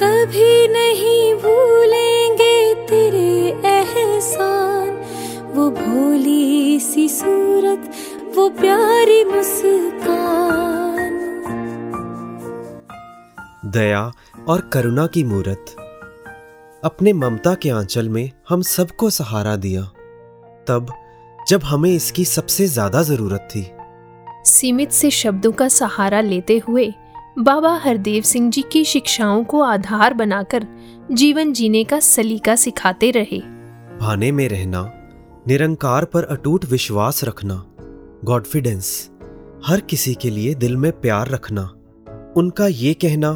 कभी नहीं भूलेंगे तेरे एहसान। वो भोली सी सूरत वो प्यारी मुस्कान। दया और करुणा की मूरत। अपने ममता के आंचल में हम सबको सहारा दिया। तब जब हमें इसकी सबसे ज़्यादा ज़रूरत थी। सीमित से शब्दों का सहारा लेते हुए बाबा हरदेव सिंह जी की शिक्षाओं को आधार बनाकर जीवन जीने का सलीका सिखाते रहे। भाने में रहना निरंकार पर अटूट विश्वास रखना गॉडफिडेंस हर किसी के लिए दिल में प्यार रखना उनका ये कहना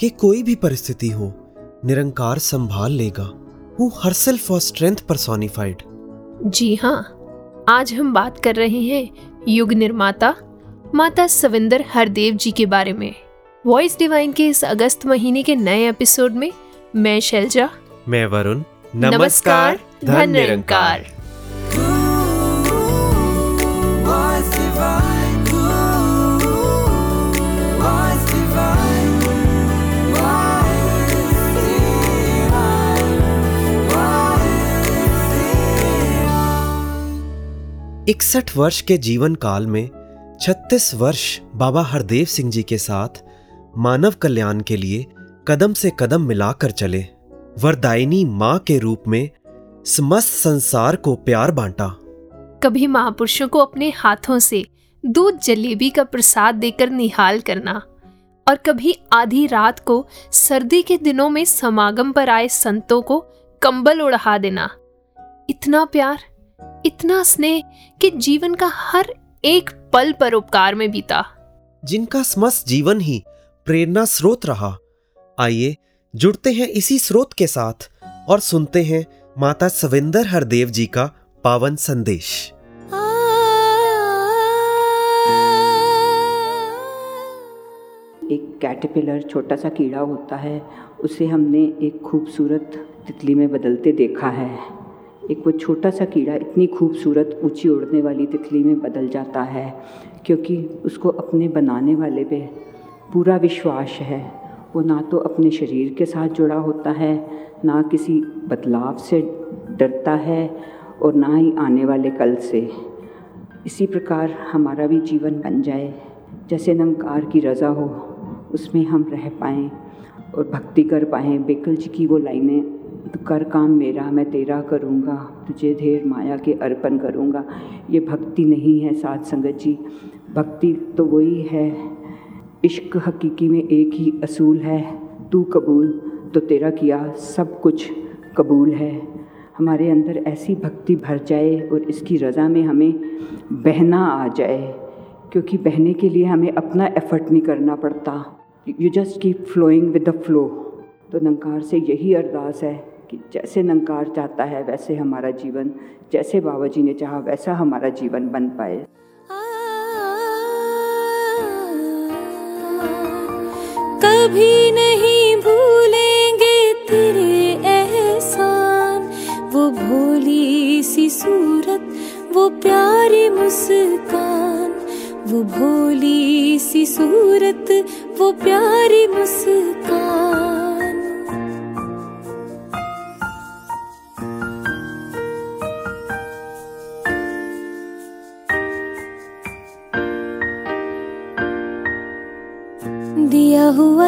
कि कोई भी परिस्थिति हो निरंकार संभाल लेगा। Who her self for strength personified. जी हाँ आज हम बात कर रहे हैं युग निर्माता माता सविंदर हरदेव जी के बारे में। वॉइस डिवाइन के इस अगस्त महीने के नए एपिसोड में मैं शैलजा। मैं वरुण। नमस्कार धन निरंकार। इकसठ वर्ष के जीवन काल में 36 वर्ष बाबा हरदेव सिंह जी के साथ मानव कल्याण के लिए कदम से कदम मिलाकर चले। वरदायिनी माँ के रूप में समस्त संसार को प्यार बांटा। कभी महापुरुषों को अपने हाथों से दूध जलेबी का प्रसाद देकर निहाल करना और कभी आधी रात को सर्दी के दिनों में समागम पर आए संतों को कंबल उड़ा देना। इतना प्यार इतना स्नेह कि जीवन का हर एक पल परोपकार में बीता। जिनका समस्त जीवन ही प्रेरणा स्रोत रहा। आइए, जुड़ते हैं इसी स्रोत के साथ और सुनते हैं माता सविंदर हरदेव जी का पावन संदेश। एक कैटरपिलर छोटा सा कीड़ा होता है, उसे हमने एक खूबसूरत तितली में बदलते देखा है। एक वो छोटा सा कीड़ा इतनी खूबसूरत ऊँची उड़ने वाली तितली में बदल जाता है, क्योंकि उसको अपने बनाने वाले पे पूरा विश्वास है। वो ना तो अपने शरीर के साथ जुड़ा होता है, ना किसी बदलाव से डरता है और ना ही आने वाले कल से। इसी प्रकार हमारा भी जीवन बन जाए। जैसे नंकार की रज़ा हो, उसमें हम रह पाएँ और भक्ति कर पाएँ। बेकल जी की वो लाइनें "तू कर काम मेरा, मैं तेरा करूँगा, तुझे ढेर माया के अर्पण करूँगा। ये भक्ति नहीं है साथ संगत जी। भक्ति तो वही है इश्क हकीकी में एक ही असूल है। तू कबूल तो तेरा किया सब कुछ कबूल है। हमारे अंदर ऐसी भक्ति भर जाए और इसकी रज़ा में हमें बहना आ जाए, क्योंकि बहने के लिए हमें अपना एफर्ट नहीं करना पड़ता। You just keep flowing with the flow तो नंकार से यही अरदास है कि जैसे नंकार चाहता है, वैसे हमारा जीवन, जैसे बाबा जी ने चाहा, वैसा हमारा जीवन बन पाए। कभी नहीं भूलेंगे तेरे एहसान। वो भोली सी सूरत, वो प्यारी मुस्कान। वो भोली सी सूरत, वो प्यारी मुस्कान।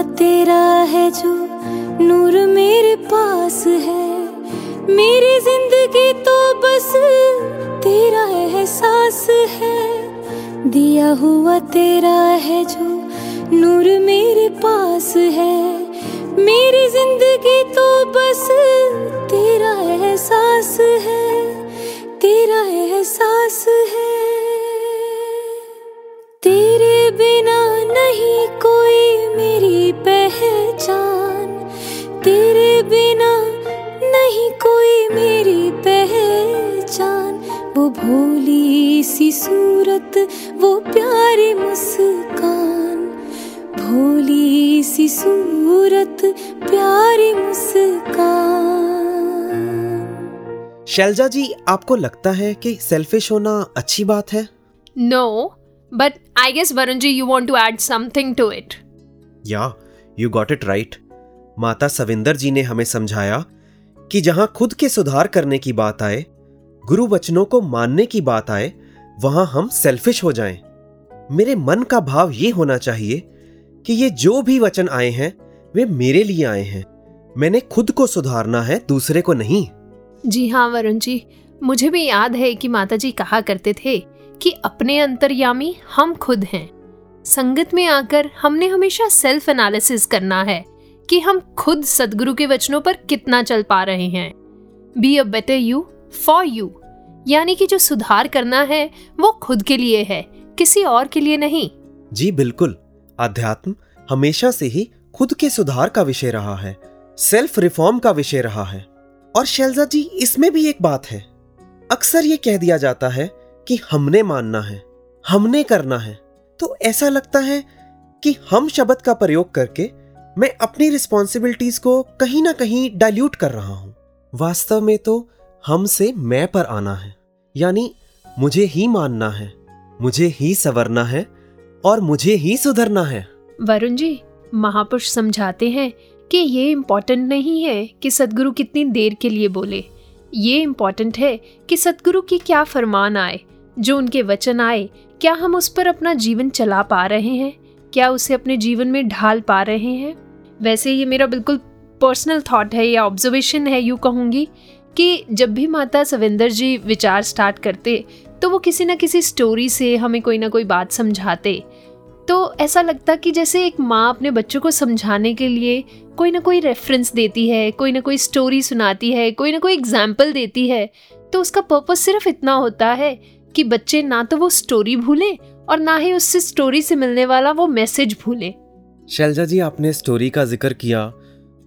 तेरा है जो नूर मेरे पास है। मेरी ज़िंदगी तो बस तेरा एहसास है। दिया हुआ तेरा है जो नूर मेरे पास है। मेरी ज़िंदगी तो बस तेरा एहसास है। तेरा एहसास है। तेरे बिना नहीं कोई वो भोली सी सूरत वो प्यारी मुस्कान। भोली सी सूरत प्यारी मुस्कान। शैलजा जी आपको लगता है कि सेल्फिश होना अच्छी बात है? No but I guess Varun ji you want to add something to it या you got it right Mata Savinder ji ने हमें समझाया कि जहाँ खुद के सुधार करने की बात आए गुरु वचनों को मानने की बात आए, वहाँ हम सेल्फिश हो जाएँ। मेरे मन का भाव ये होना चाहिए कि ये जो भी वचन आए हैं, वे मेरे लिए आए हैं। मैंने खुद को सुधारना है, दूसरे को नहीं। जी हाँ वरुण जी। मुझे भी याद है कि माता जी कहा करते थे कि अपने अंतर्यामी हम खुद हैं। संगत में आकर हमने हमेशा सेल्फ एनालिसिस करना है कि हम खुद सदगुरु के वचनों पर कितना चल पा रहे हैं। Be a better you for you यानी कि जो सुधार करना है, वो खुद के लिए है, किसी और के लिए नहीं। जी, बिल्कुल। अध्यात्म हमेशा से ही खुद के सुधार का विषय रहा है सेल्फ रिफॉर्म का विषय रहा है। और शैलजा जी, इसमें भी एक बात है। अक्सर ये कह दिया जाता है कि हमने मानना है, हमने करना है। तो ऐसा लगता है कि हम शब्द का प्रयोग करके मैं अपनी रिस्पॉन्सिबिलिटीज को कहीं ना कहीं डाइल्यूट कर रहा हूँ। वास्तव में तो हमसे मैं पर आना है। यानी, मुझे ही मानना है, मुझे ही संवरना है, और मुझे ही सुधरना है। वरुण जी, महापुरुष समझाते हैं कि ये इम्पोर्टेंट नहीं है कि सदगुरु कितनी देर के लिए बोले। ये इम्पोर्टेंट है कि सदगुरु की क्या फरमान आए, जो उनके वचन आए, क्या हम उस पर अपना जीवन चला पा रहे हैं, क्या उसे अपने जीवन में ढाल पा रहे हैं। वैसे ये मेरा बिल्कुल पर्सनल थॉट है या ऑब्जर्वेशन है, यूँ कहूँगी कि जब भी माता सविंदर जी विचार स्टार्ट करते तो वो किसी ना किसी स्टोरी से हमें कोई ना कोई बात समझाते। तो ऐसा लगता कि जैसे एक माँ अपने बच्चों को समझाने के लिए कोई ना कोई रेफरेंस देती है, कोई ना कोई स्टोरी सुनाती है, कोई ना कोई एग्ज़ाम्पल देती है तो उसका पर्पस सिर्फ़ इतना होता है कि बच्चे ना तो वो स्टोरी भूलें और ना ही उससे स्टोरी से मिलने वाला वो मैसेज भूलें। शैलजा जी, आपने स्टोरी का ज़िक्र किया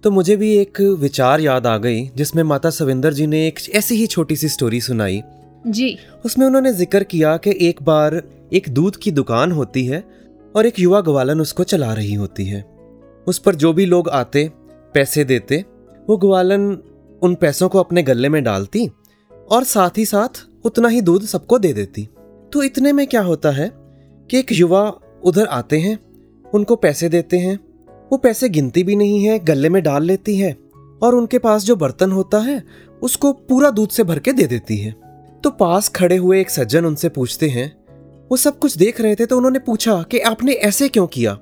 तो मुझे भी एक विचार याद आ गई जिसमें माता सविंदर जी ने एक ऐसी ही छोटी सी स्टोरी सुनाई। जी। उसमें उन्होंने ज़िक्र किया कि एक बार एक दूध की दुकान होती है और एक युवा ग्वालन उसको चला रही होती है। उस पर जो भी लोग आते पैसे देते वो ग्वालन उन पैसों को अपने गले में डालती और साथ ही साथ उतना ही दूध सबको दे देती। तो इतने में क्या होता है कि एक युवा उधर आते हैं उनको पैसे देते हैं वो पैसे गिनती भी नहीं है, गले में डाल लेती है और उनके पास जो बर्तन होता है, उसको पूरा दूध से भर के दे देती है। तो पास खड़े हुए एक सज्जन उनसे पूछते हैं, वो सब कुछ देख रहे थे तो उन्होंने पूछा कि आपने ऐसे क्यों किया?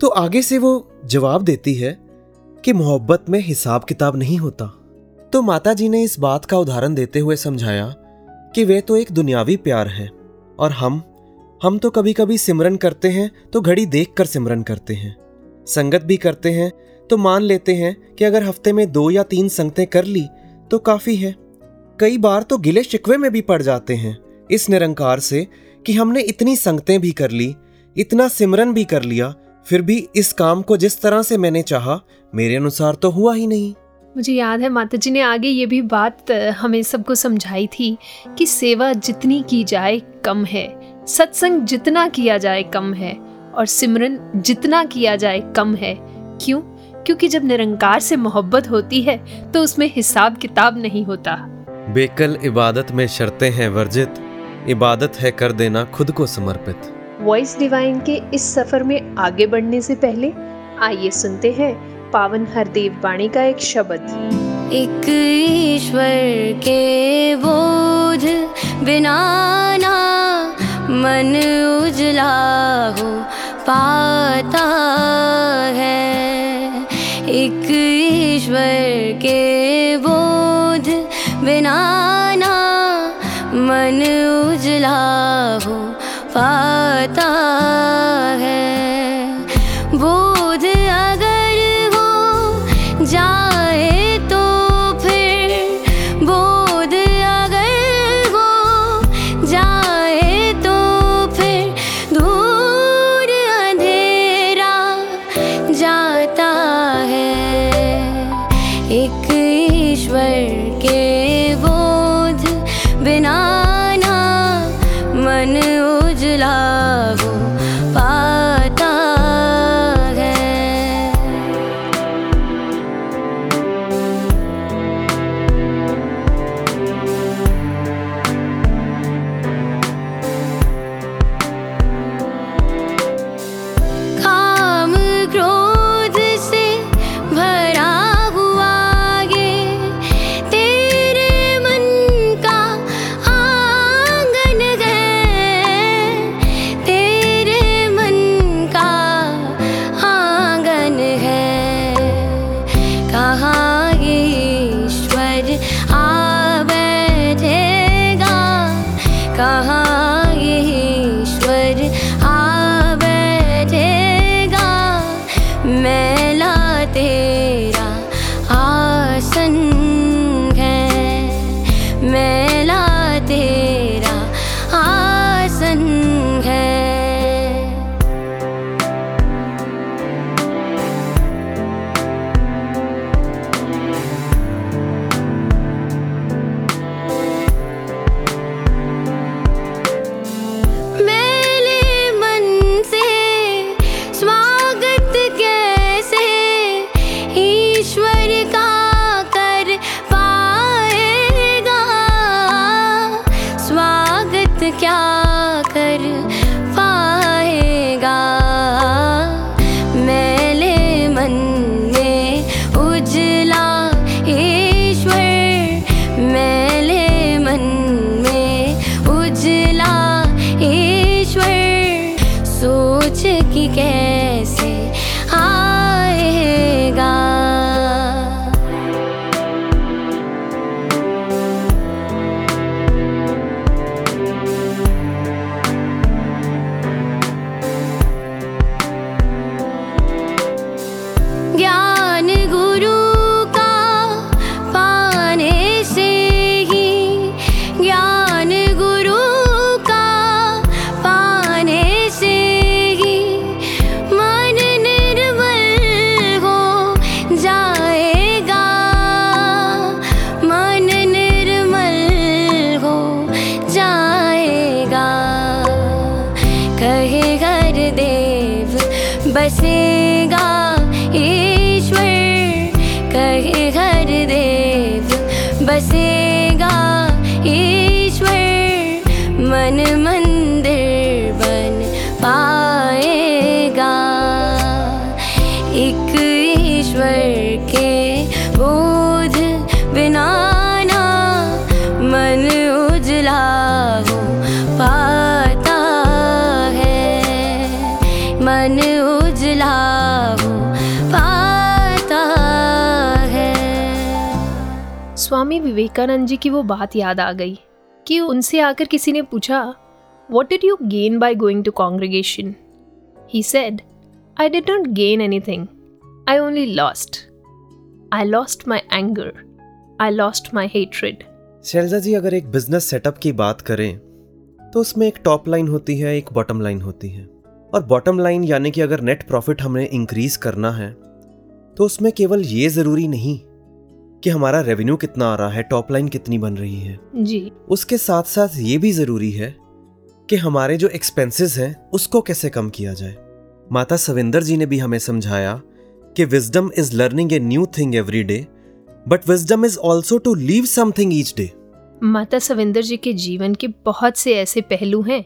तो आगे से वो जवाब देती है कि मोहब्बत में हिसाब किताब नहीं होता। तो माता जी ने इस बात का उदाहरण देते हुए समझाया कि वे तो एक दुनियावी प्यार है और हम हम तो कभी कभी सिमरन करते हैं तो घड़ी देख कर सिमरन करते हैं। संगत भी करते हैं तो मान लेते हैं कि अगर हफ़्ते में दो या तीन संगतें कर ली तो काफ़ी है। कई बार तो गिले शिकवे में भी पड़ जाते हैं, इस निरंकार से कि हमने इतनी संगतें भी कर ली, इतना सिमरन भी कर लिया, फिर भी इस काम को जिस तरह से मैंने चाहा, मेरे अनुसार तो हुआ ही नहीं। मुझे याद है माता जी ने आगे ये भी बात हमें सबको समझाई थी कि सेवा जितनी की जाए कम है, सत्संग जितना किया जाए कम है। और सिमरन जितना किया जाए कम है। क्यों? क्योंकि जब निरंकार से मोहब्बत होती है तो उसमें हिसाब किताब नहीं होता। बेकल इबादत में शर्तें हैं वर्जित इबादत है कर देना खुद को समर्पित। वॉइस डिवाइन के इस सफ़र में आगे बढ़ने से पहले आइए सुनते हैं पावन हरदेव बाणी का एक शब्द। एक ईश्वर के बोध बिना ना मन उजला हो पाता है। एक ईश्वर के बोध बिना ना मन उजला हो पाता है मन उजला पाता है। स्वामी विवेकानंद जी की वो बात याद आ गई कि उनसे आकर किसी ने पूछा what did you gain by going to congregation he said I did not gain anything I only lost I lost my anger I lost my hatred Shailja ji अगर एक बिज़नेस सेटअप की बात करें तो उसमें एक टॉप लाइन होती है एक बॉटम लाइन होती है। और बॉटम लाइन यानी कि अगर नेट प्रॉफिट हमें इंक्रीज करना है तो उसमें केवल ये ज़रूरी नहीं कि हमारा रेवेन्यू कितना आ रहा है टॉप लाइन कितनी बन रही है। जी। उसके साथ साथ ये भी ज़रूरी है कि हमारे जो एक्सपेंसेस हैं उसको कैसे कम किया जाए। माता सविंदर जी ने भी हमें समझाया कि wisdom is learning a new thing every day but wisdom is also to leave something each day Mata Savinder ji के जीवन के बहुत से ऐसे पहलू हैं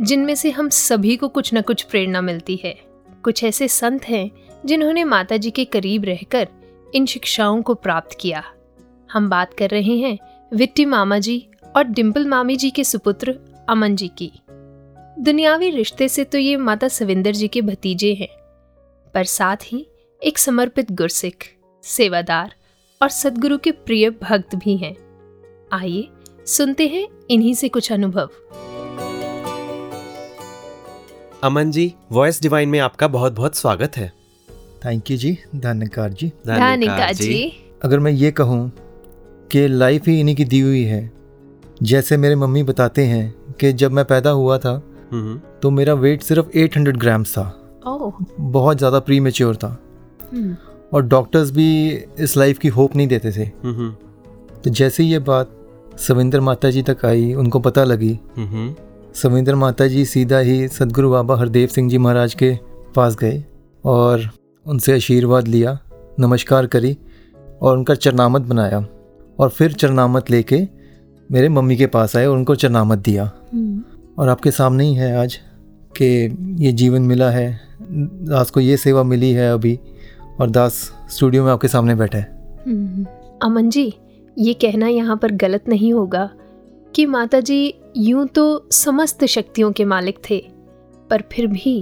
जिनमें से हम सभी को कुछ न कुछ प्रेरणा मिलती है। कुछ ऐसे संत हैं, जिन्होंने माता जी के करीब रहकर इन शिक्षाओं को प्राप्त किया। हम बात कर रहे हैं विट्टी मामा जी और डिम्पल मामी जी के सुपुत्र अमन जी की। दुनियावी रिश्ते से तो ये माता सविंदर जी के भतीजे हैं, पर साथ ही एक समर्पित गुरसिख, सेवादार और सदगुरु के प्रिय भक्त भी हैं। आइए सुनते हैं इन्हीं से कुछ अनुभव। अमन जी वॉइस डिवाइन में आपका बहुत बहुत स्वागत है। थैंक यू जी धन्यकार जी। धानिका जी। अगर मैं ये कहूँ कि लाइफ ही इन्हीं की दी हुई है जैसे मेरे मम्मी बताते हैं कि जब मैं पैदा हुआ था हम्म, तो मेरा वेट सिर्फ़ 800 ग्राम्स था। बहुत ज़्यादा प्री मेच्योर था। हम्म, और डॉक्टर्स भी इस लाइफ की होप नहीं देते थे। हम्म, तो जैसे ही ये बात सविंदर माता जी तक आई उनको पता लगी हम्म, सविंदर माता जी सीधा ही सदगुरु बाबा हरदेव सिंह जी महाराज के पास गए और उनसे आशीर्वाद लिया नमस्कार करी और उनका चरनामत बनाया और फिर चरनामत लेके मेरे मम्मी के पास आए और उनको चरनामत दिया। हम्म, और आपके सामने ही है आज कि ये जीवन मिला है दास को ये सेवा मिली है अभी और दास स्टूडियो में आपके सामने बैठा है। हम्म। अमन जी ये कहना यहाँ पर गलत नहीं होगा कि माता जी यूँ तो समस्त शक्तियों के मालिक थे पर फिर भी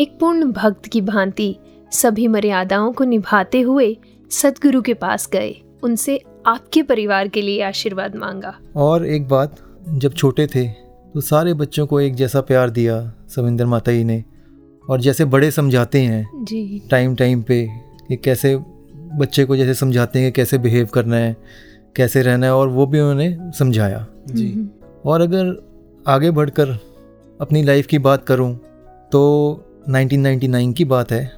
एक पूर्ण भक्त की भांति सभी मर्यादाओं को निभाते हुए सदगुरु के पास गए। उनसे आपके परिवार के लिए आशीर्वाद मांगा। और एक बात जब छोटे थे तो सारे बच्चों को एक जैसा प्यार दिया सविंदर माता जी ने। और जैसे बड़े समझाते हैं जी। टाइम टाइम पे कि कैसे बच्चे को जैसे समझाते हैं कि कैसे बिहेव करना है कैसे रहना है और वो भी उन्होंने समझाया। जी। और अगर आगे बढ़कर अपनी लाइफ की बात करूँ तो 1999 की बात है।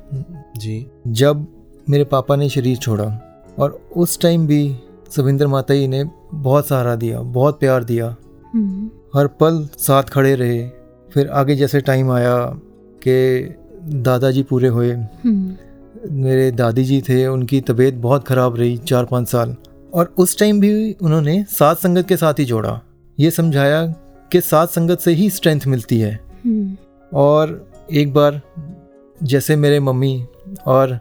जी। जब मेरे पापा ने शरीर छोड़ा और उस टाइम भी सविंदर माता जी ने बहुत सहारा दिया बहुत प्यार दिया। हम्म, हर पल साथ खड़े रहे। फिर आगे जैसे टाइम आया कि दादाजी पूरे हुए। हम्म, मेरे दादी जी थे उनकी तबीयत बहुत ख़राब रही चार पाँच साल। और उस टाइम भी उन्होंने साथ संगत के साथ ही जोड़ा। ये समझाया कि साथ संगत से ही स्ट्रेंथ मिलती है। हम्म, और एक बार जैसे मेरे मम्मी और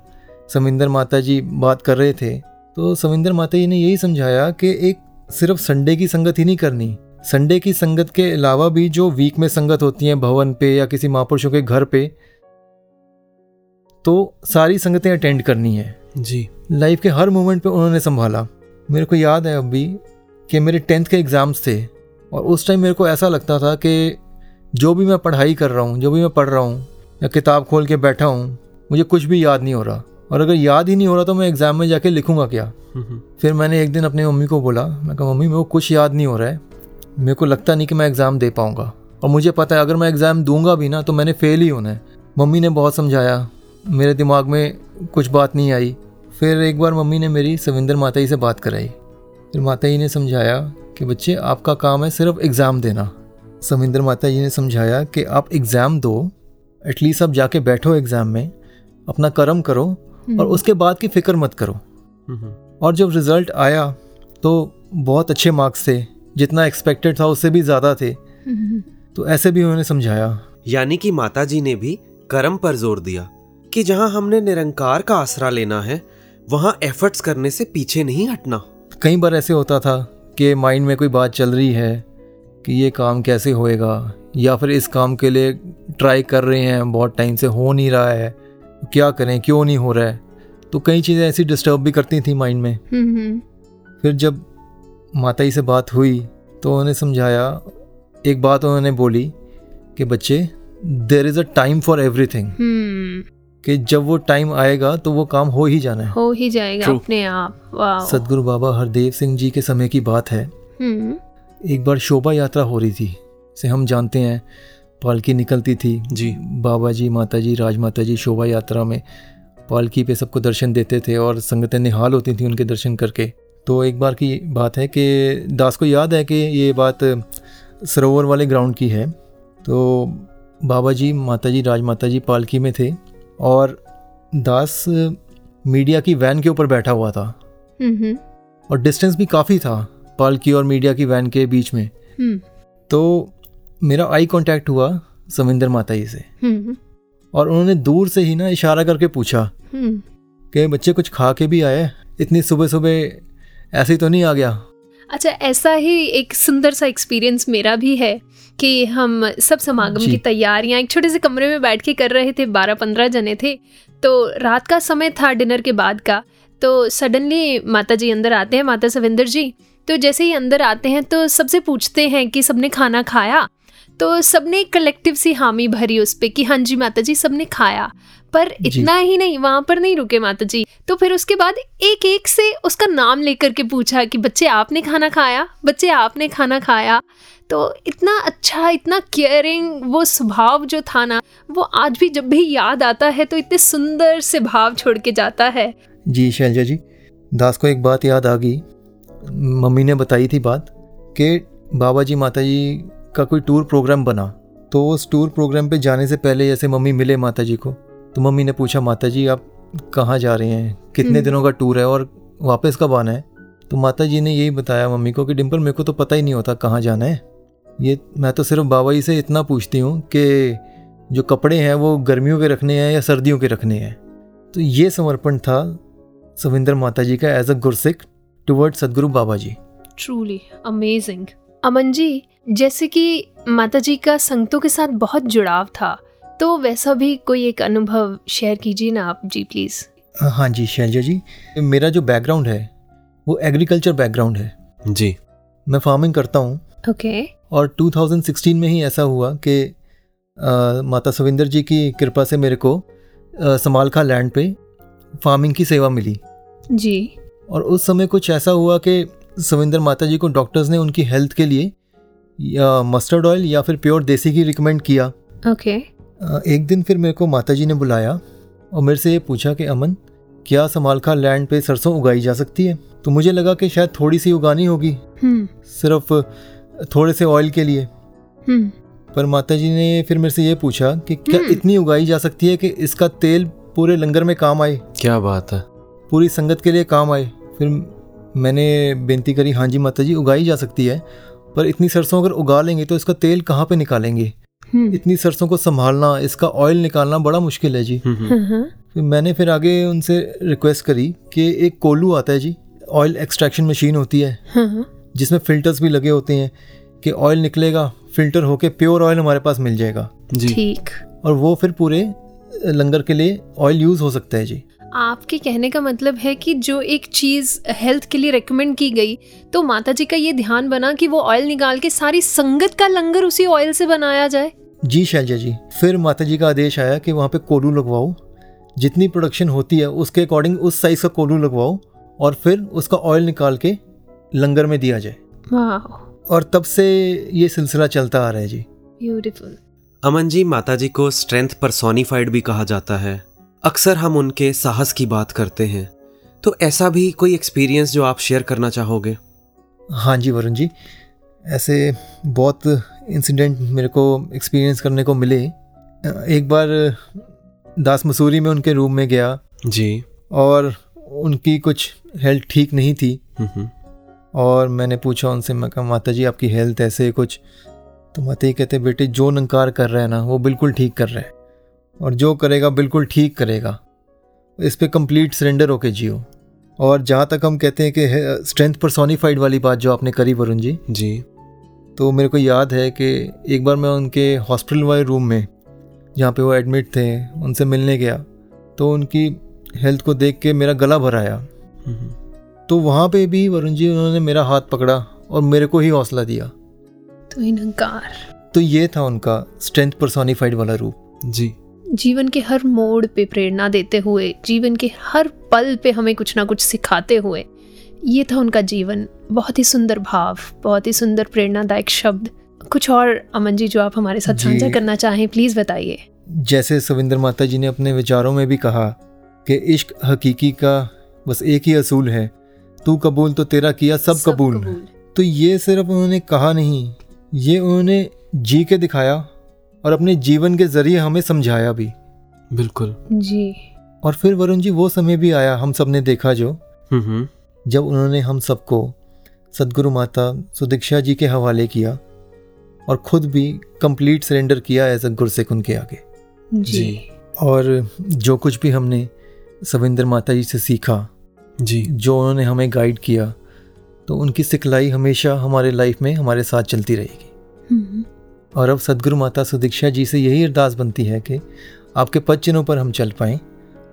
समिंदर माता जी बात कर रहे थे तो समिंदर माता जी ने यही समझाया कि एक सिर्फ़ संडे की संगत ही नहीं करनी। संडे की संगत के अलावा भी जो वीक में संगत होती हैं भवन पे या किसी महापुरुषों के घर पे तो सारी संगतें अटेंड करनी है। जी। लाइफ के हर मोमेंट पे उन्होंने संभाला। मेरे को याद है अभी कि मेरे टेंथ के एग्ज़ाम्स थे। और उस टाइम मेरे को ऐसा लगता था कि जो भी मैं पढ़ाई कर रहा हूँ जो भी मैं पढ़ रहा हूँ या किताब खोल के बैठा हूँ मुझे कुछ भी याद नहीं हो रहा। और अगर याद ही नहीं हो रहा तो मैं एग्ज़ाम में जाके लिखूँगा क्या? फिर मैंने एक दिन अपनी मम्मी को बोला मैं कहा मम्मी मेरे को कुछ याद नहीं हो रहा है। मेरे को लगता नहीं कि मैं एग्ज़ाम दे पाऊँगा। और मुझे पता है अगर मैं एग्ज़ाम दूँगा भी ना तो मैंने फ़ेल ही होना है। मम्मी ने बहुत समझाया। मेरे दिमाग में कुछ बात नहीं आई। फिर एक बार मम्मी ने मेरी सविंदर माता जी से बात कराई। फिर माता जी ने समझाया कि बच्चे आपका काम है सिर्फ़ एग्ज़ाम देना। समिंदर माता जी ने समझाया कि आप एग्ज़ाम दो एटलीस्ट आप जाके बैठो एग्ज़ाम में अपना कर्म करो और उसके बाद की फ़िक्र मत करो। हम्म, और जब रिज़ल्ट आया तो बहुत अच्छे मार्क्स थे जितना एक्सपेक्टेड था उससे भी ज़्यादा थे। हम्म, तो ऐसे भी उन्होंने समझाया। यानी कि माता जी ने भी कर्म पर ज़ोर दिया कि जहाँ हमने निरंकार का आसरा लेना है वहाँ एफर्ट्स करने से पीछे नहीं हटना। कई बार ऐसे होता था कि माइंड में कोई बात चल रही है कि ये काम कैसे होएगा या फिर इस काम के लिए ट्राई कर रहे हैं बहुत टाइम से हो नहीं रहा है क्या करें क्यों नहीं हो रहा है? तो कई चीज़ें ऐसी डिस्टर्ब भी करती थी माइंड में। हम्म, फिर जब माता जी से बात हुई तो उन्होंने समझाया एक बात उन्होंने बोली कि बच्चे there is a time for everything hmm, कि जब वो टाइम आएगा तो वो काम हो ही जाना है। हो ही जाएगा True. अपने आप। सदगुरु बाबा हरदेव सिंह जी के समय की बात है। हम्म, एक बार शोभा यात्रा हो रही थी से हम जानते हैं पालकी निकलती थी। जी। बाबा जी माता जी राजमाता जी शोभा यात्रा में पालकी पे सबको दर्शन देते थे और संगतें निहाल होती थी उनके दर्शन करके। तो एक बार की बात है कि दास को याद है कि ये बात सरोवर वाले ग्राउंड की है। तो बाबा जी माता जी राजमाता जी पालकी में थे। और दास मीडिया की वैन के ऊपर बैठा हुआ था। और डिस्टेंस भी काफ़ी था पालकी और मीडिया की वैन के बीच में। हम्म, तो मेरा आई कांटेक्ट हुआ समिंदर माता जी से और उन्होंने दूर से ही ना इशारा करके पूछा हम्म, कि बच्चे कुछ खा के भी आए? इतनी सुबह सुबह ऐसे ही तो नहीं आ गया? अच्छा ऐसा ही एक सुंदर सा एक्सपीरियंस मेरा भी है। कि हम सब समागम की तैयारियाँ एक छोटे से कमरे में बैठ के कर रहे थे बारह पंद्रह जने थे। तो रात का समय था डिनर के बाद का। तो सडनली माता जी अंदर आते हैं माता सविंदर जी। तो जैसे ही अंदर आते हैं तो सबसे पूछते हैं कि सबने खाना खाया? तो सबने कलेक्टिव सी हामी भरी उस पर कि हाँ जी माता जी सबने खाया। पर इतना ही नहीं वहाँ पर नहीं रुके माता जी तो फिर उसके बाद एक एक से उसका नाम लेकर के पूछा कि बच्चे आपने खाना खाया? बच्चे आपने खाना खाया? तो इतना अच्छा इतना केयरिंग वो स्वभाव जो था ना वो आज भी जब भी याद आता है तो इतने सुंदर से भाव छोड़ के जाता है। जी शैलजा जी दास को एक बात याद आ गई। मम्मी ने बताई थी बात कि बाबा जी माता जी का कोई टूर प्रोग्राम बना तो उस टूर प्रोग्राम पे जाने से पहले जैसे मम्मी मिले माता जी को तो मम्मी ने पूछा माता जी आप कहाँ जा रहे हैं? कितने हम्म। दिनों का टूर है और वापस कब आना है? तो माता जी ने यही बताया मम्मी को कि डिम्पल मेरे को तो पता ही नहीं होता कहाँ जाना है। ये मैं तो सिर्फ़ बाबा जी से इतना पूछती हूँ कि जो कपड़े हैं वो गर्मियों के रखने हैं या सर्दियों के रखने हैं। तो ये समर्पण था सविंदर माता जी का एज अ गुरसिक टुवर्ड सदगुरु बाबा जी। ट्रूली अमेजिंग अमन जी जैसे कि माता जी का संगतों के साथ बहुत जुड़ाव था तो वैसा भी कोई एक अनुभव शेयर कीजिए ना आप जी प्लीज़ हाँ जी शैलजा जी मेरा जो बैकग्राउंड है वो एग्रीकल्चर बैकग्राउंड है। जी। मैं फ़ार्मिंग करता हूँ। ओके और 2016 में ही ऐसा हुआ कि माता सविंदर जी की कृपा से मेरे को समालखा लैंड पे फ़ार्मिंग की सेवा मिली। जी। और उस समय कुछ ऐसा हुआ कि सविंदर माता जी को डॉक्टर्स ने उनकी हेल्थ के लिए या मस्टर्ड ऑयल या फिर प्योर देसी घी रिकमेंड किया। ओके अ, एक दिन फिर मेरे को माता जी ने बुलाया और मेरे से ये पूछा कि अमन क्या समालखा लैंड पे सरसों उगाई जा सकती है? तो मुझे लगा कि शायद थोड़ी सी उगानी होगी। हम्म। सिर्फ़ थोड़े से ऑयल के लिए। हम्म। पर माता जी ने फिर मेरे से ये पूछा कि क्या हम्म। इतनी उगाई जा सकती है कि इसका तेल पूरे लंगर में काम आए? क्या बात है। पूरी संगत के लिए काम आए। फिर मैंने बेनती करी हाँ जी माता जी उगाई जा सकती है पर इतनी सरसों अगर उगा लेंगे तो इसका तेल कहाँ पे निकालेंगे? इतनी सरसों को संभालना इसका ऑयल निकालना बड़ा मुश्किल है जी। हम्म, हम्म, फिर मैंने फिर आगे उनसे रिक्वेस्ट करी कि एक कोलू आता है जी ऑयल एक्सट्रैक्शन मशीन होती है। हाँ, हाँ, जिसमें फिल्टर्स भी लगे होते हैं कि ऑयल निकलेगा फ़िल्टर होके प्योर ऑयल हमारे पास मिल जाएगा। जी। ठीक। और वो फिर पूरे लंगर के लिए ऑयल यूज़ हो सकता है जी। आपके कहने का मतलब है कि जो एक चीज़ हेल्थ के लिए रेकमेंड की गई तो माता जी का ये ध्यान बना कि वो ऑयल निकाल के सारी संगत का लंगर उसी ऑयल से बनाया जाए? जी शैलजा जी फिर माता जी का आदेश आया कि वहाँ पे कोलू लगवाओ। जितनी प्रोडक्शन होती है उसके अकॉर्डिंग उस साइज़ का कोलू लगवाओ और फिर उसका ऑयल निकाल के लंगर में दिया जाए। और तब से ये सिलसिला चलता आ रहा है जी। ब्यूटीफुल अमन जी माता जी को स्ट्रेंथ परसोनिफाइड भी कहा जाता है। अक्सर हम उनके साहस की बात करते हैं। तो ऐसा भी कोई एक्सपीरियंस जो आप शेयर करना चाहोगे? हाँ जी वरुण जी। ऐसे बहुत इंसिडेंट मेरे को एक्सपीरियंस करने को मिले। एक बार दास मसूरी में उनके रूम में गया। जी। और उनकी कुछ हेल्थ ठीक नहीं थी। और मैंने पूछा उनसे मैं कहा माता जी आपकी हेल्थ ऐसे कुछ? तो माता जी कहते बेटे जो नंकार कर रहा है ना वो बिल्कुल ठीक कर रहा है। और जो करेगा बिल्कुल ठीक करेगा। इस पर कंप्लीट सरेंडर होके जियो। और जहाँ तक हम कहते हैं कि स्ट्रेंथ परसोनिफाइड वाली बात जो आपने करी वरुण जी। जी। तो मेरे को याद है कि एक बार मैं उनके हॉस्पिटल वाले रूम में जहाँ पे वो एडमिट थे उनसे मिलने गया तो उनकी हेल्थ को देख के मेरा गला भर आया। तो वहाँ पे भी वरुण जी उन्होंने मेरा हाथ पकड़ा और मेरे को ही हौसला दिया। तो इनकार। तो ये था उनका स्ट्रेंथ परसोनिफाइड वाला रूप। जी। जीवन के हर मोड़ पे प्रेरणा देते हुए जीवन के हर पल पे हमें कुछ ना कुछ सिखाते हुए ये था उनका जीवन। बहुत ही सुंदर भाव बहुत ही सुंदर प्रेरणादायक शब्द। कुछ और अमन जी जो आप हमारे साथ साझा करना चाहें प्लीज़ बताइए। जैसे सविंदर माता जी ने अपने विचारों में भी कहा कि इश्क हकीकी का बस एक ही असूल है तू कबूल तो तेरा किया सब, सब कबूल। तो ये सिर्फ़ उन्होंने कहा नहीं ये उन्होंने जी के दिखाया और अपने जीवन के ज़रिए हमें समझाया भी। बिल्कुल। जी। और फिर वरुण जी वो समय भी आया हम सबने देखा जो। हम्म, हम्म, जब उन्होंने हम सबको सदगुरु माता सुदीक्षा जी के हवाले किया और खुद भी कंप्लीट सरेंडर किया एज अ गुरसिख उनके आगे। जी। जी। और जो कुछ भी हमने सविंदर माता जी से सीखा जी। जो उन्होंने हमें गाइड किया तो उनकी सिखलाई हमेशा हमारे लाइफ में हमारे साथ चलती रहेगी। हम्म, और अब सदगुरु माता सुदीक्षा जी से यही अरदास बनती है कि आपके पद चिन्हों पर हम चल पाएँ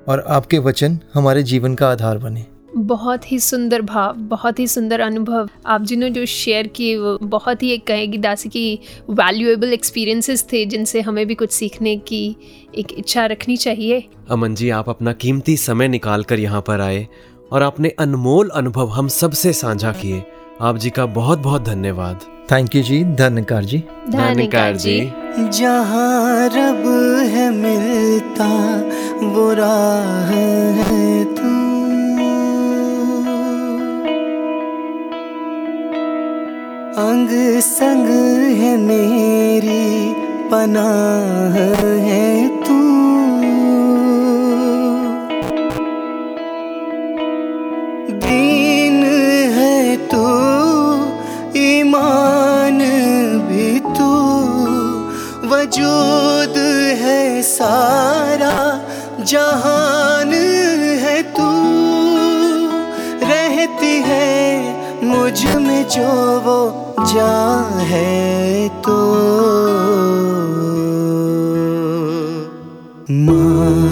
और आपके वचन हमारे जीवन का आधार बने। बहुत ही सुंदर भाव बहुत ही सुंदर अनुभव आप जिन्होंने जो शेयर किए वो बहुत ही एक कहेगी दासी की वैल्यूएबल एक्सपीरियंसेस थे जिनसे हमें भी कुछ सीखने की एक इच्छा रखनी चाहिए। अमन जी आप अपना कीमती समय निकाल कर यहाँ पर आए और आपने अनमोल अनुभव हम सबसे साझा किए। आप जी का बहुत बहुत धन्यवाद। थैंक यू जी धन्यकार जी। धन्यकार जी। जहाँ रब है मिलता वो राह है अंग संग है मेरी पनाह है तू। दीन है तू, ईमान भी तू। वजूद है सारा, जहान है तू। रहती है मुझमें जो वो जा है तो। माँ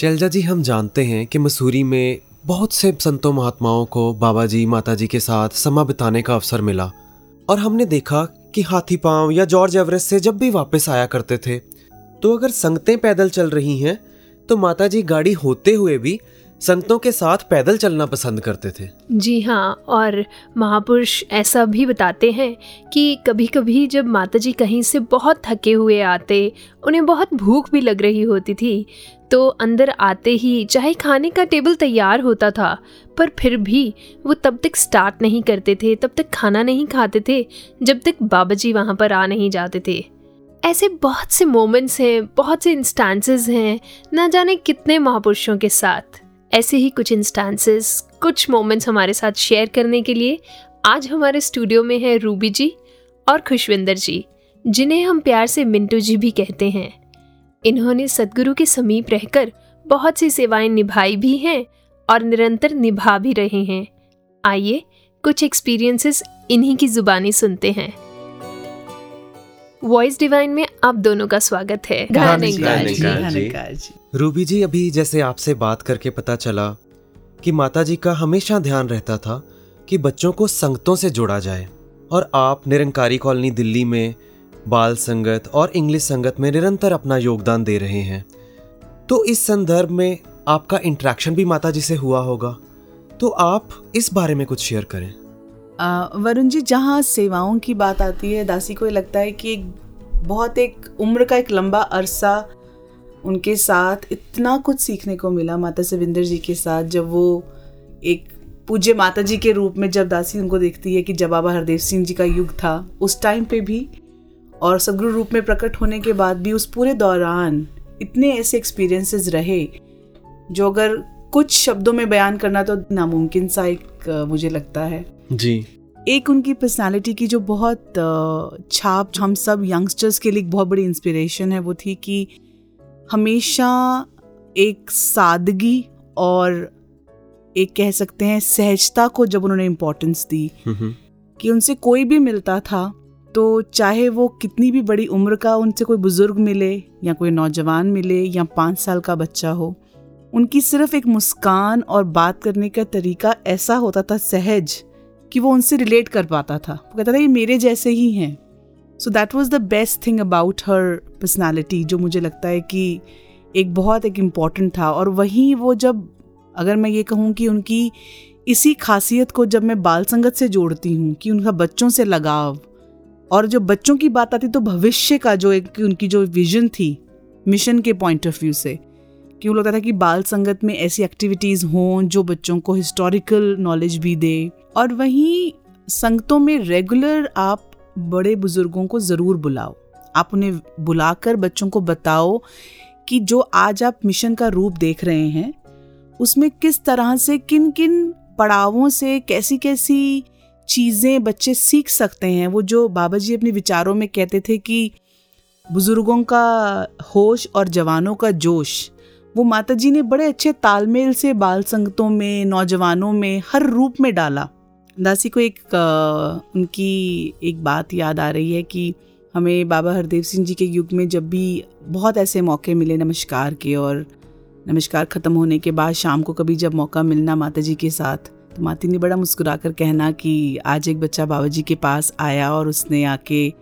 शैलजा जी, हम जानते हैं कि मसूरी में बहुत से संतों महात्माओं को बाबा जी माता जी के साथ समा बिताने का अवसर मिला। और हमने देखा कि हाथी पाँव या जॉर्ज एवरेस्ट से जब भी वापस आया करते थे तो अगर संगतें पैदल चल रही हैं तो माता जी गाड़ी होते हुए भी संतों के साथ पैदल चलना पसंद करते थे। जी हाँ और महापुरुष ऐसा भी बताते हैं कि कभी कभी जब माता जी कहीं से बहुत थके हुए आते, उन्हें बहुत भूख भी लग रही होती थी तो अंदर आते ही चाहे खाने का टेबल तैयार होता था, पर फिर भी वो तब तक स्टार्ट नहीं करते थे, तब तक खाना नहीं खाते थे, जब तक बाबा जी वहाँ पर आ नहीं जाते थे। ऐसे बहुत से मोमेंट्स हैं, बहुत से इंस्टांसेस हैं, ना जाने कितने महापुरुषों के साथ। ऐसे ही कुछ इंस्टांसेस कुछ मोमेंट्स हमारे साथ शेयर करने के लिए आज हमारे स्टूडियो में है रूबी जी और खुशविंदर जी, जिन्हें हम प्यार से मिंटू जी भी कहते हैं। इन्होंने सदगुरु के समीप रहकर बहुत सी सेवाएँ निभाई भी हैं और निरंतर निभा भी रहे हैं। आइए कुछ एक्सपीरियंसेस इन्हीं की जुबानी सुनते हैं। वॉइस डिवाइन में आप दोनों का स्वागत है। रूबी जी अभी जैसे आपसे बात करके पता चला कि माता जी का हमेशा ध्यान रहता था कि बच्चों को संगतों से जोड़ा जाए और आप निरंकारी कॉलोनी दिल्ली में बाल संगत और इंग्लिश संगत में निरंतर अपना योगदान दे रहे हैं। तो इस संदर्भ में आपका इंट्रैक्शन भी माता जी से हुआ होगा। तो आप इस बारे में कुछ शेयर करें। वरुण जी, जहाँ सेवाओं की बात आती है, दासी को ये लगता है कि एक बहुत एक उम्र का एक लंबा अरसा उनके साथ इतना कुछ सीखने को मिला माता सविंदर जी के साथ, जब वो एक पूज्य माता जी के रूप में जब दासी उनको देखती है कि जब बाबा हरदेव सिंह जी का युग था, उस टाइम पे भी और सदगुरु रूप में प्रकट होने के बाद भी उस पूरे दौरान इतने ऐसे एक्सपीरियंसेस रहे, जो अगर कुछ शब्दों में बयान करना तो नामुमकिन सा एक मुझे लगता है। जी। एक उनकी पर्सनालिटी की जो बहुत छाप हम सब यंगस्टर्स के लिए बहुत बड़ी इंस्पिरेशन है वो थी कि हमेशा एक सादगी और एक कह सकते हैं सहजता को जब उन्होंने इम्पोर्टेंस दी कि उनसे कोई भी मिलता था तो चाहे वो कितनी भी बड़ी उम्र का उनसे कोई बुज़ुर्ग मिले या कोई नौजवान मिले या पाँच साल का बच्चा हो उनकी सिर्फ़ एक मुस्कान और बात करने का तरीका ऐसा होता था सहज कि वो उनसे रिलेट कर पाता था। वो कहता था, ये मेरे जैसे ही हैं। So that was the best thing about her personality जो मुझे लगता है कि एक बहुत एक इंपॉर्टेंट था। और वहीं वो जब, अगर मैं ये कहूँ कि उनकी इसी खासियत को जब मैं बाल संगत से जोड़ती हूँ, कि उनका बच्चों से लगाव, और जो बच्चों की बात आती तो भविष्य का जो एक उनकी जो विजन थी मिशन के पॉइंट ऑफ़ व्यू से क्यों लगता था कि बाल संगत में ऐसी एक्टिविटीज़ हों जो बच्चों को हिस्टोरिकल नॉलेज भी दे? और वहीं संगतों में रेगुलर आप बड़े बुज़ुर्गों को ज़रूर बुलाओ। आप उन्हें बुलाकर बच्चों को बताओ कि जो आज आप मिशन का रूप देख रहे हैं, उसमें किस तरह से किन किन पड़ावों से कैसी कैसी चीज़ें बच्चे सीख सकते हैं? वो जो बाबा जी अपने विचारों में कहते थे कि बुज़ुर्गों का होश और जवानों का जोश वो माता जी ने बड़े अच्छे तालमेल से बाल संगतों में नौजवानों में हर रूप में डाला। दासी को एक आ, उनकी एक बात याद आ रही है कि हमें बाबा हरदेव सिंह जी के युग में जब भी बहुत ऐसे मौके मिले नमस्कार के और नमस्कार ख़त्म होने के बाद शाम को कभी जब मौका मिलना माता जी के साथ तो माती ने बड़ा मुस्कुरा कर कहना कि आज एक बच्चा बाबा जी के पास आया और उसने आके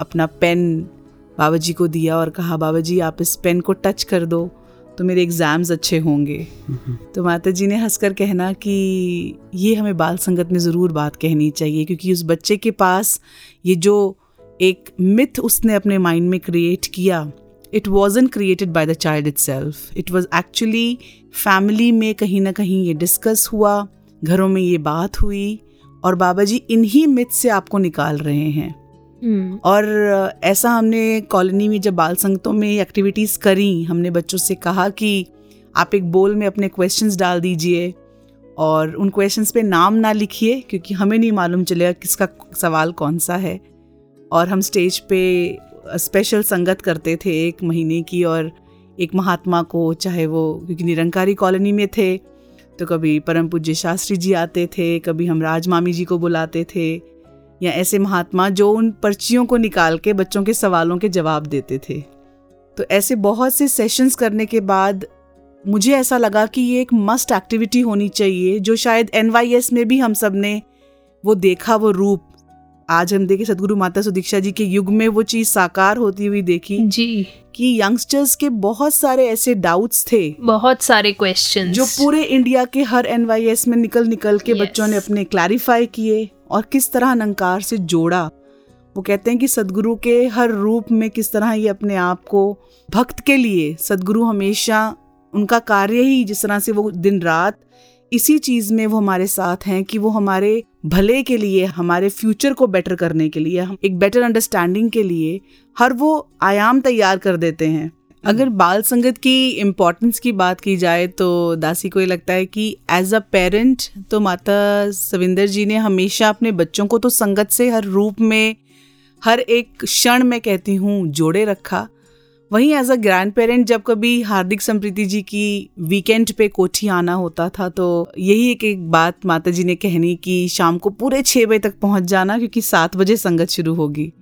अपना पेन बाबा जी को दिया और कहा बाबा जी आप इस पेन को टच कर दो। तो मेरे एग्ज़ाम्स अच्छे होंगे तो माता जी ने हंसकर कहना कि ये हमें बाल संगत में ज़रूर बात कहनी चाहिए, क्योंकि उस बच्चे के पास ये जो एक मिथ उसने अपने माइंड में क्रिएट किया it wasn't created by the child itself it was actually family में कहीं ना कहीं ये डिस्कस हुआ, घरों में ये बात हुई, और बाबा जी इन्हीं मिथ से आपको निकाल रहे हैं। और ऐसा हमने कॉलोनी में जब बाल संगतों में एक्टिविटीज़ करी, हमने बच्चों से कहा कि आप एक बोल में अपने क्वेश्चंस डाल दीजिए और उन क्वेश्चंस पे नाम ना लिखिए, क्योंकि हमें नहीं मालूम चलेगा किसका सवाल कौन सा है। और हम स्टेज पे स्पेशल संगत करते थे एक महीने की और एक महात्मा को, चाहे वो क्योंकि निरंकारी कॉलोनी में थे तो कभी परम पूज्य शास्त्री जी आते थे, कभी हम राज मामी जी को बुलाते थे। या ऐसे महात्मा जो उन पर्चियों को निकाल के बच्चों के सवालों के जवाब देते थे। तो ऐसे बहुत से सेशंस करने के बाद मुझे ऐसा लगा कि ये एक मस्ट एक्टिविटी होनी चाहिए, जो शायद एन में भी हम सबने वो देखा वो रूप। आज हम देखे सदगुरु माता सुदीक्षा जी के युग में वो चीज़ साकार होती हुई देखी जी। कि यंगस्टर्स के बहुत सारे ऐसे डाउट्स थे। बहुत सारे क्वेश्चन जो पूरे इंडिया के हर एन में निकल निकल के Yes. बच्चों ने अपने क्लैरिफाई किए और किस तरह अलंकार से जोड़ा। वो कहते हैं कि सदगुरु के हर रूप में किस तरह ये अपने आप को भक्त के लिए सदगुरु हमेशा उनका कार्य ही जिस तरह से वो दिन रात इसी चीज़ में वो हमारे साथ हैं कि वो हमारे भले के लिए हमारे फ्यूचर को बेटर करने के लिए हम एक बेटर अंडरस्टैंडिंग के लिए हर वो आयाम तैयार कर देते हैं। अगर बाल संगत की इम्पोर्टेंस की बात की जाए तो दासी को ये लगता है कि एज अ पेरेंट तो माता सविंदर जी ने हमेशा अपने बच्चों को तो संगत से हर रूप में हर एक क्षण में कहती हूँ जोड़े रखा। वहीं एज अ ग्रैंड पेरेंट जब कभी हार्दिक संप्रीति जी की वीकेंड पे कोठी आना होता था तो यही एक एक बात माता जी ने कहनी कि शाम को पूरे छः बजे तक पहुँच जाना, क्योंकि सात बजे संगत शुरू होगी।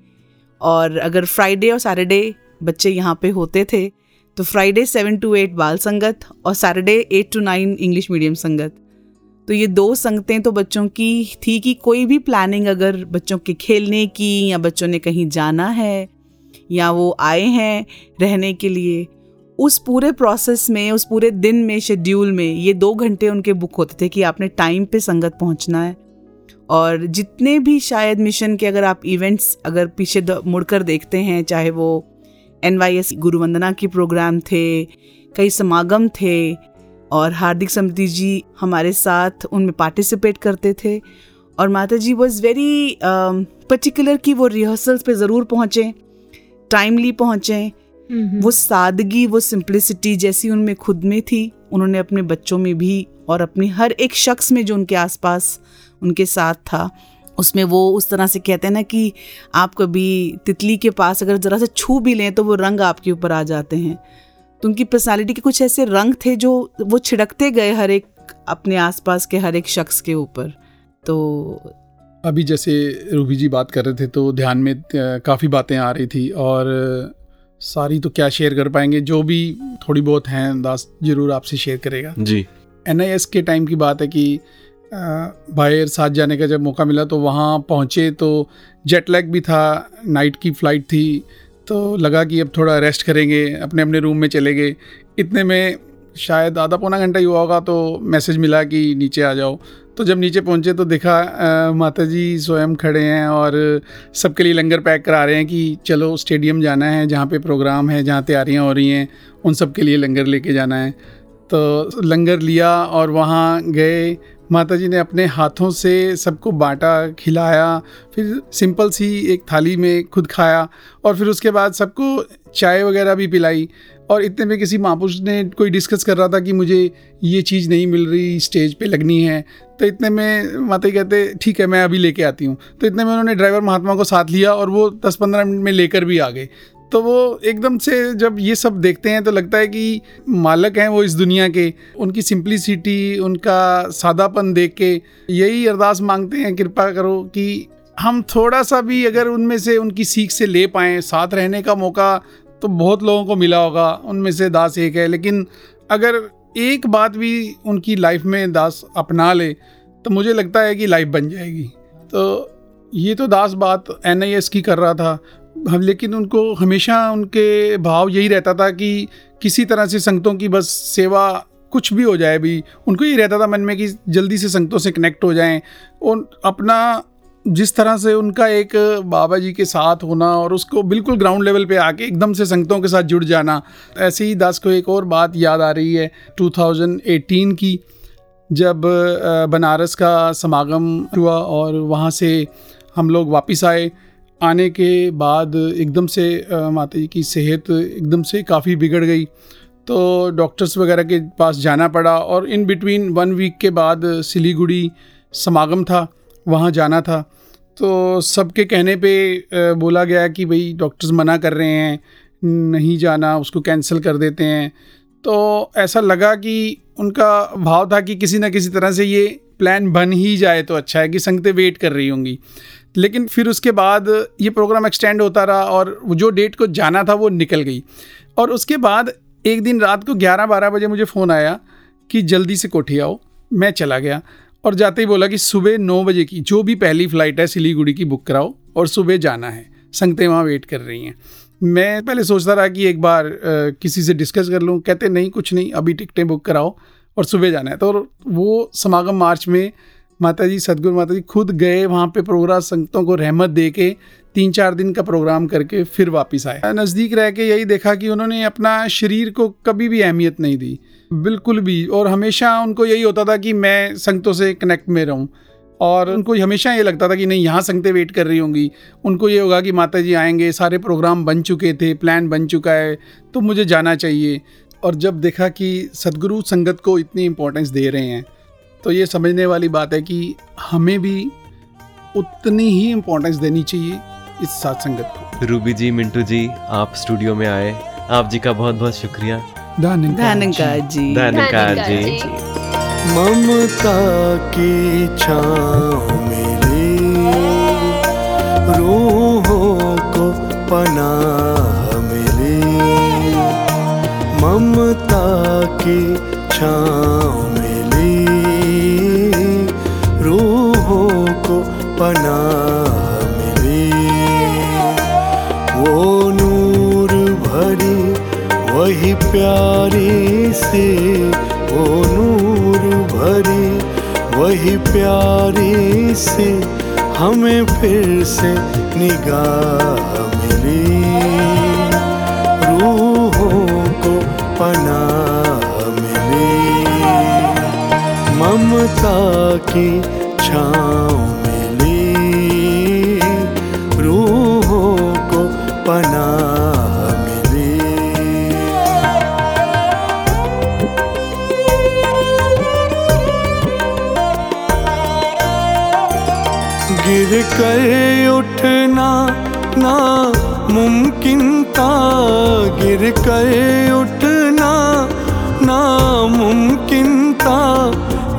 और अगर फ्राइडे और सैटरडे बच्चे यहाँ पे होते थे तो फ्राइडे सेवन टू एट बाल संगत और Saturday at two nine English medium संगत। तो ये दो संगतें तो बच्चों की थी कि कोई भी प्लानिंग अगर बच्चों के खेलने की या बच्चों ने कहीं जाना है या वो आए हैं रहने के लिए, उस पूरे प्रोसेस में, उस पूरे दिन में शेड्यूल में, ये दो घंटे उनके बुक होते थे कि आपने टाइम पे संगत पहुँचना है। और जितने भी शायद मिशन के अगर आप इवेंट्स अगर पीछे मुड़कर देखते हैं, चाहे वो एन वाई एस गुरु वंदना की प्रोग्राम थे, कई समागम थे, और हार्दिक समृद्धि जी हमारे साथ उनमें पार्टिसिपेट करते थे, और माता जी वॉज़ वेरी पर्टिकुलर कि वो रिहर्सल्स पे ज़रूर पहुँचें। टाइमली पहुँचें वो सादगी वो सिंप्लिसिटी जैसी उनमें खुद में थी उन्होंने अपने बच्चों में भी और अपनी हर एक शख्स में जो उनके आसपास उनके साथ था उसमें वो उस तरह से कहते हैं ना कि आप कभी तितली के पास अगर ज़रा सा छू भी लें तो वो रंग आपके ऊपर आ जाते हैं। तो उनकी पर्सनालिटी के कुछ ऐसे रंग थे जो वो छिड़कते गए हर एक अपने आसपास के हर एक शख्स के ऊपर। तो अभी जैसे रूबी जी बात कर रहे थे तो ध्यान में काफ़ी बातें आ रही थी और सारी तो क्या शेयर कर पाएँगे जो भी थोड़ी बहुत हैं दास ज़रूर आपसे शेयर करेगा। जी। एन के टाइम की बात है कि बाहर साथ जाने का जब मौका मिला तो वहाँ पहुँचे तो जेट लैग भी था नाइट की फ़्लाइट थी तो लगा कि अब थोड़ा रेस्ट करेंगे अपने अपने रूम में चले गए। इतने में शायद आधा पौना घंटा ही हुआ होगा तो मैसेज मिला कि नीचे आ जाओ। तो जब नीचे पहुँचे तो देखा माता जी स्वयं खड़े हैं और सबके लिए लंगर पैक करा रहे हैं कि चलो स्टेडियम जाना है, जहाँ पे प्रोग्राम है, जहाँ तैयारियाँ हो रही हैं, उन सब के लिए लंगर लेके जाना है। तो लंगर लिया और वहाँ गए। माता जी ने अपने हाथों से सबको बांटा, खिलाया, फिर सिंपल सी एक थाली में खुद खाया और फिर उसके बाद सबको चाय वगैरह भी पिलाई। और इतने में किसी महापुरुष ने कोई डिस्कस कर रहा था कि मुझे ये चीज़ नहीं मिल रही, स्टेज पे लगनी है। तो इतने में माता जी कहते, ठीक है, मैं अभी लेके आती हूँ। तो इतने में उन्होंने ड्राइवर महात्मा को साथ लिया और वो दस पंद्रह मिनट में लेकर भी आ गए। तो वो एकदम से जब ये सब देखते हैं तो लगता है कि मालक हैं वो इस दुनिया के। उनकी सिंप्लिसिटी उनका सादापन देख के यही अरदास मांगते हैं, कृपा करो कि हम थोड़ा सा भी अगर उनमें से उनकी सीख से ले पाएँ, साथ रहने का मौका तो बहुत लोगों को मिला होगा। उनमें से दास एक है, लेकिन अगर एक बात भी उनकी लाइफ में दास अपना ले तो मुझे लगता है कि लाइफ बन जाएगी। तो ये तो दास बात एनआईएस की कर रहा था। हम लेकिन उनको हमेशा उनके भाव यही रहता था कि किसी तरह से संगतों की बस सेवा कुछ भी हो जाए भी, उनको यही रहता था मन में कि जल्दी से संगतों से कनेक्ट हो जाएँ। और अपना जिस तरह से उनका एक बाबा जी के साथ होना और उसको बिल्कुल ग्राउंड लेवल पे आके एकदम से संगतों के साथ जुड़ जाना, ऐसे ही दास को एक और बात याद आ रही है 2018 की, जब बनारस का समागम हुआ और वहाँ से हम लोग वापस आए। आने के बाद एकदम से माता जी की सेहत एकदम से काफ़ी बिगड़ गई। तो डॉक्टर्स वगैरह के पास जाना पड़ा और इन बिटवीन वन वीक के बाद सिलीगुड़ी समागम था, वहाँ जाना था। तो सबके कहने पे बोला गया कि भाई डॉक्टर्स मना कर रहे हैं, नहीं जाना, उसको कैंसिल कर देते हैं। तो ऐसा लगा कि उनका भाव था कि किसी ना किसी तरह से ये प्लान बन ही जाए तो अच्छा है कि संगतें वेट कर रही होंगी। लेकिन फिर उसके बाद ये प्रोग्राम एक्सटेंड होता रहा और जो डेट को जाना था वो निकल गई। और उसके बाद एक दिन रात को ग्यारह बारह बजे मुझे फ़ोन आया कि जल्दी से कोठी आओ मैं चला गया। और जाते ही बोला कि सुबह नौ बजे की जो भी पहली फ़्लाइट है सिलीगुड़ी की बुक कराओ और सुबह जाना है। संगते वहाँ वेट कर रही हैं। मैं पहले सोचता रहा कि एक बार आ, किसी से डिस्कस कर लूँ कहते नहीं कुछ नहीं अभी टिकटें बुक कराओ और सुबह जाना है। तो वो समागम मार्च में माता जी, सदगुरु माता जी खुद गए वहाँ पे प्रोग्राम, संगतों को रहमत दे के तीन चार दिन का प्रोग्राम करके फिर वापस आए। नज़दीक रह के यही देखा कि उन्होंने अपना शरीर को कभी भी अहमियत नहीं दी। बिल्कुल भी, और हमेशा उनको यही होता था कि मैं संगतों से कनेक्ट में रहूँ। और उनको हमेशा ये लगता था कि नहीं, यहाँ संगतें वेट कर रही होंगी। उनको ये होगा कि माता जी आएँगे, सारे प्रोग्राम बन चुके थे प्लान बन चुका है तो मुझे जाना चाहिए। और जब देखा कि सदगुरु संगत को इतनी इम्पोर्टेंस दे रहे हैं तो ये समझने वाली बात है कि हमें भी उतनी ही इम्पोर्टेंस देनी चाहिए इस साथ संगत को। रूबी जी मिंटू जी आप स्टूडियो में आए। आप जी का बहुत बहुत शुक्रिया। धन्यकार जी। जी। ममता की छाँव मेरे रूहों को पनाह मिले। ममता की छाँव को पनाह मिले। वो नूर भरी, वही प्यारी से। वो नूर भरी, वही प्यारी से। हमें फिर से निगाह मिली। रूहों को पनाह मिली। ममता की छाँव कर उठना ना मुमकिन था। गिर कर उठना ना मुमकिन था।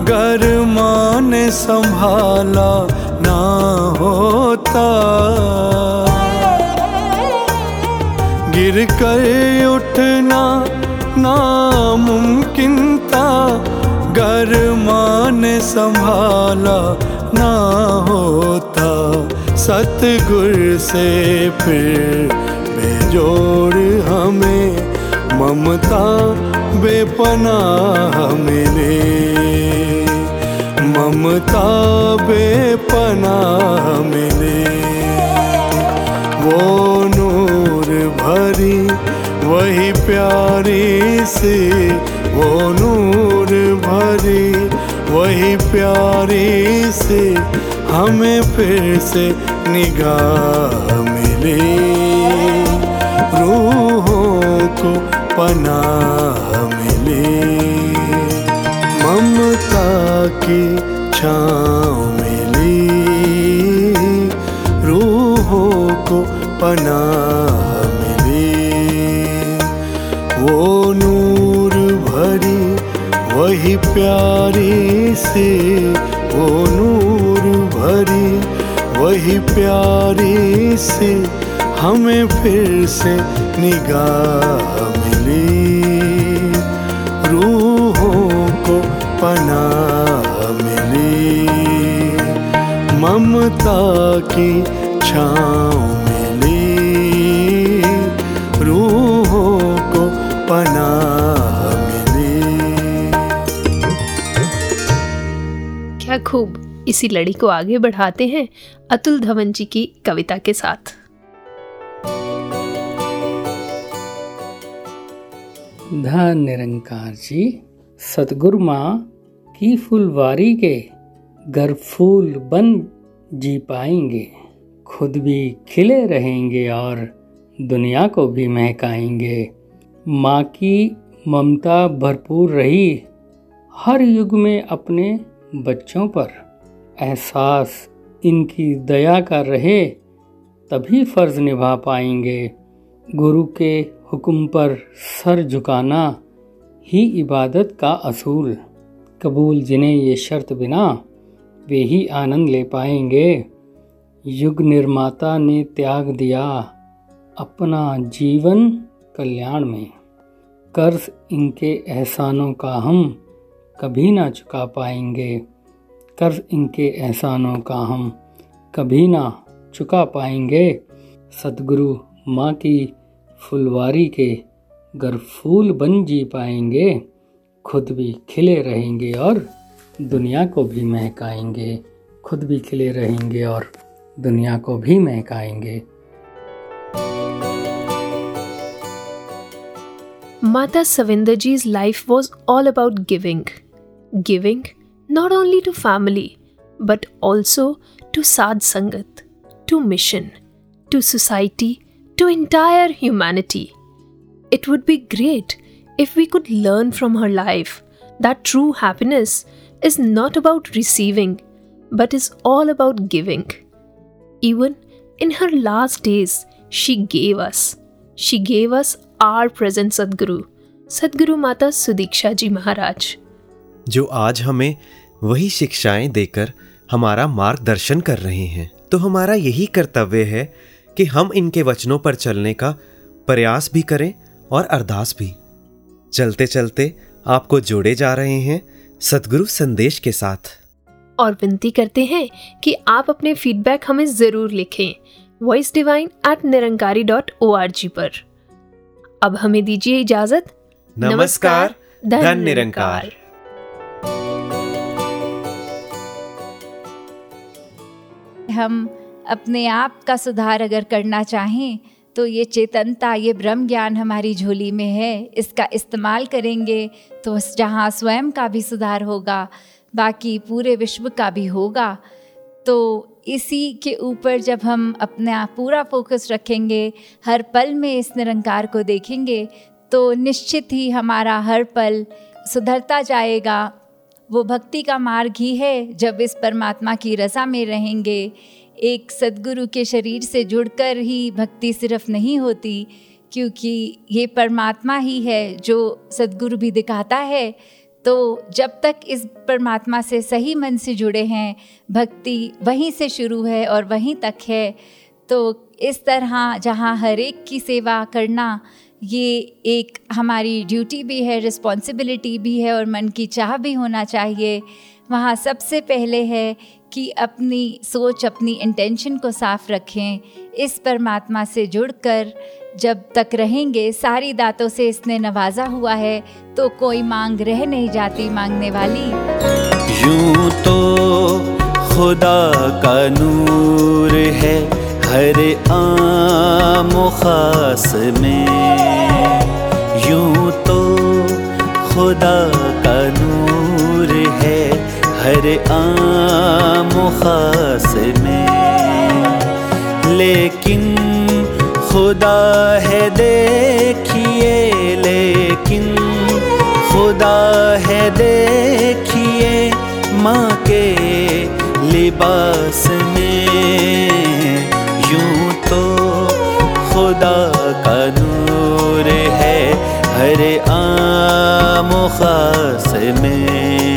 घर माँ ने संभाला ना होता। गिर कर उठना ना मुमकिन था। घर माँ ने संभाला ना होता। सतगुर से फिर बेजोड़ हमें, ममता बेपनाह मिले ममता बेपनाह मिले वो नूर भरी, वही प्यारी से, वो नूर भरी, वही प्यारी हमें फिर से निगाह मिले। रूहों को पनाह मिले। ममता की छाँव मिली। रूहों को पनाह मिली। वो नूर भरी, वही प्यारी से, वो वही प्यारी से हमें फिर से निगाह मिली। रूहों को पनाह मिली। ममता की छाँव मिली। रूहों को पनाह मिली। क्या खूब इसी लड़ी को आगे बढ़ाते हैं अतुल धवन जी की कविता के साथ। धन निरंकार जी, सतगुरु माँ की फुलवारी के घर फूल बन जी पाएँगे। खुद भी खिले रहेंगे और दुनिया को भी महकाएँगे। माँ की ममता भरपूर रही हर युग में अपने बच्चों पर। एहसास इनकी दया का रहे, तभी फ़र्ज़ निभा पाएँगे। गुरु के हुक्म पर सर झुकाना ही इबादत का असूल। कबूल जिन्हें ये शर्त बिना वे ही आनंद ले पाएँगे। युग निर्माता ने त्याग दिया अपना जीवन कल्याण में। कर्ज इनके एहसानों का हम कभी ना चुका पाएँगे। कर्ज इनके एहसानों का हम कभी ना चुका पाएँगे। सतगुरु माँ की फुलवारी के गर फूल बन जी पाएँगे। खुद भी खिले रहेंगे और दुनिया को भी महकाएँगे। खुद भी खिले रहेंगे और दुनिया को भी महकाएँगे। Mata Savinderji's life was all about giving. Giving not only to family, but also to Sad Sangat, to mission, to society, to entire humanity. It would be great if we could learn from her life that true happiness is not about receiving, but is all about giving. Even in her last days, she gave us. She gave us our present Sadguru, Sadguru Mata Sudiksha Ji Maharaj. जो आज हमें वही शिक्षाएँ देकर हमारा मार्गदर्शन कर रहे हैं। तो हमारा यही कर्तव्य है कि हम इनके वचनों पर चलने का प्रयास भी करें और अरदास भी। चलते चलते आपको जोड़े जा रहे हैं सदगुरु संदेश के साथ। और विनती करते हैं कि आप अपने फीडबैक हमें ज़रूर लिखें voice divine at Nirankari dot O R G पर। अब हमें दीजिए इजाज़त। नमस्कार धन निरंकार, निरंकार। हम अपने आप का सुधार अगर करना चाहें तो ये चेतनता, ये ब्रह्म ज्ञान हमारी झोली में है। इसका इस्तेमाल करेंगे तो जहाँ स्वयं का भी सुधार होगा, बाकी पूरे विश्व का भी होगा। तो इसी के ऊपर जब हम अपना पूरा फोकस रखेंगे, हर पल में इस निरंकार को देखेंगे तो निश्चित ही हमारा हर पल सुधरता जाएगा। वो भक्ति का मार्ग ही है जब इस परमात्मा की रसा में रहेंगे। एक सदगुरु के शरीर से जुड़कर ही भक्ति सिर्फ़ नहीं होती, क्योंकि ये परमात्मा ही है जो सदगुरु भी दिखाता है। तो जब तक इस परमात्मा से सही मन से जुड़े हैं, भक्ति वहीं से शुरू है और वहीं तक है। तो इस तरह जहाँ हर एक की सेवा करना ये एक हमारी ड्यूटी भी है रिस्पॉन्सिबिलिटी भी है और मन की चाह भी होना चाहिए। वहाँ सबसे पहले है कि अपनी सोच, अपनी इंटेंशन को साफ़ रखें। इस परमात्मा से जुड़कर जब तक रहेंगे, सारी दातों से इसने नवाजा हुआ है तो कोई मांग रह नहीं जाती मांगने वाली। यूँ तो खुदा का नूर है। हर आम खास में यूँ तो खुदा का नूर है। हर आम खास में। लेकिन खुदा है देखिए, लेकिन खुदा है देखिए, माँ के लिबास खुदा का नूर है हर आम खास में।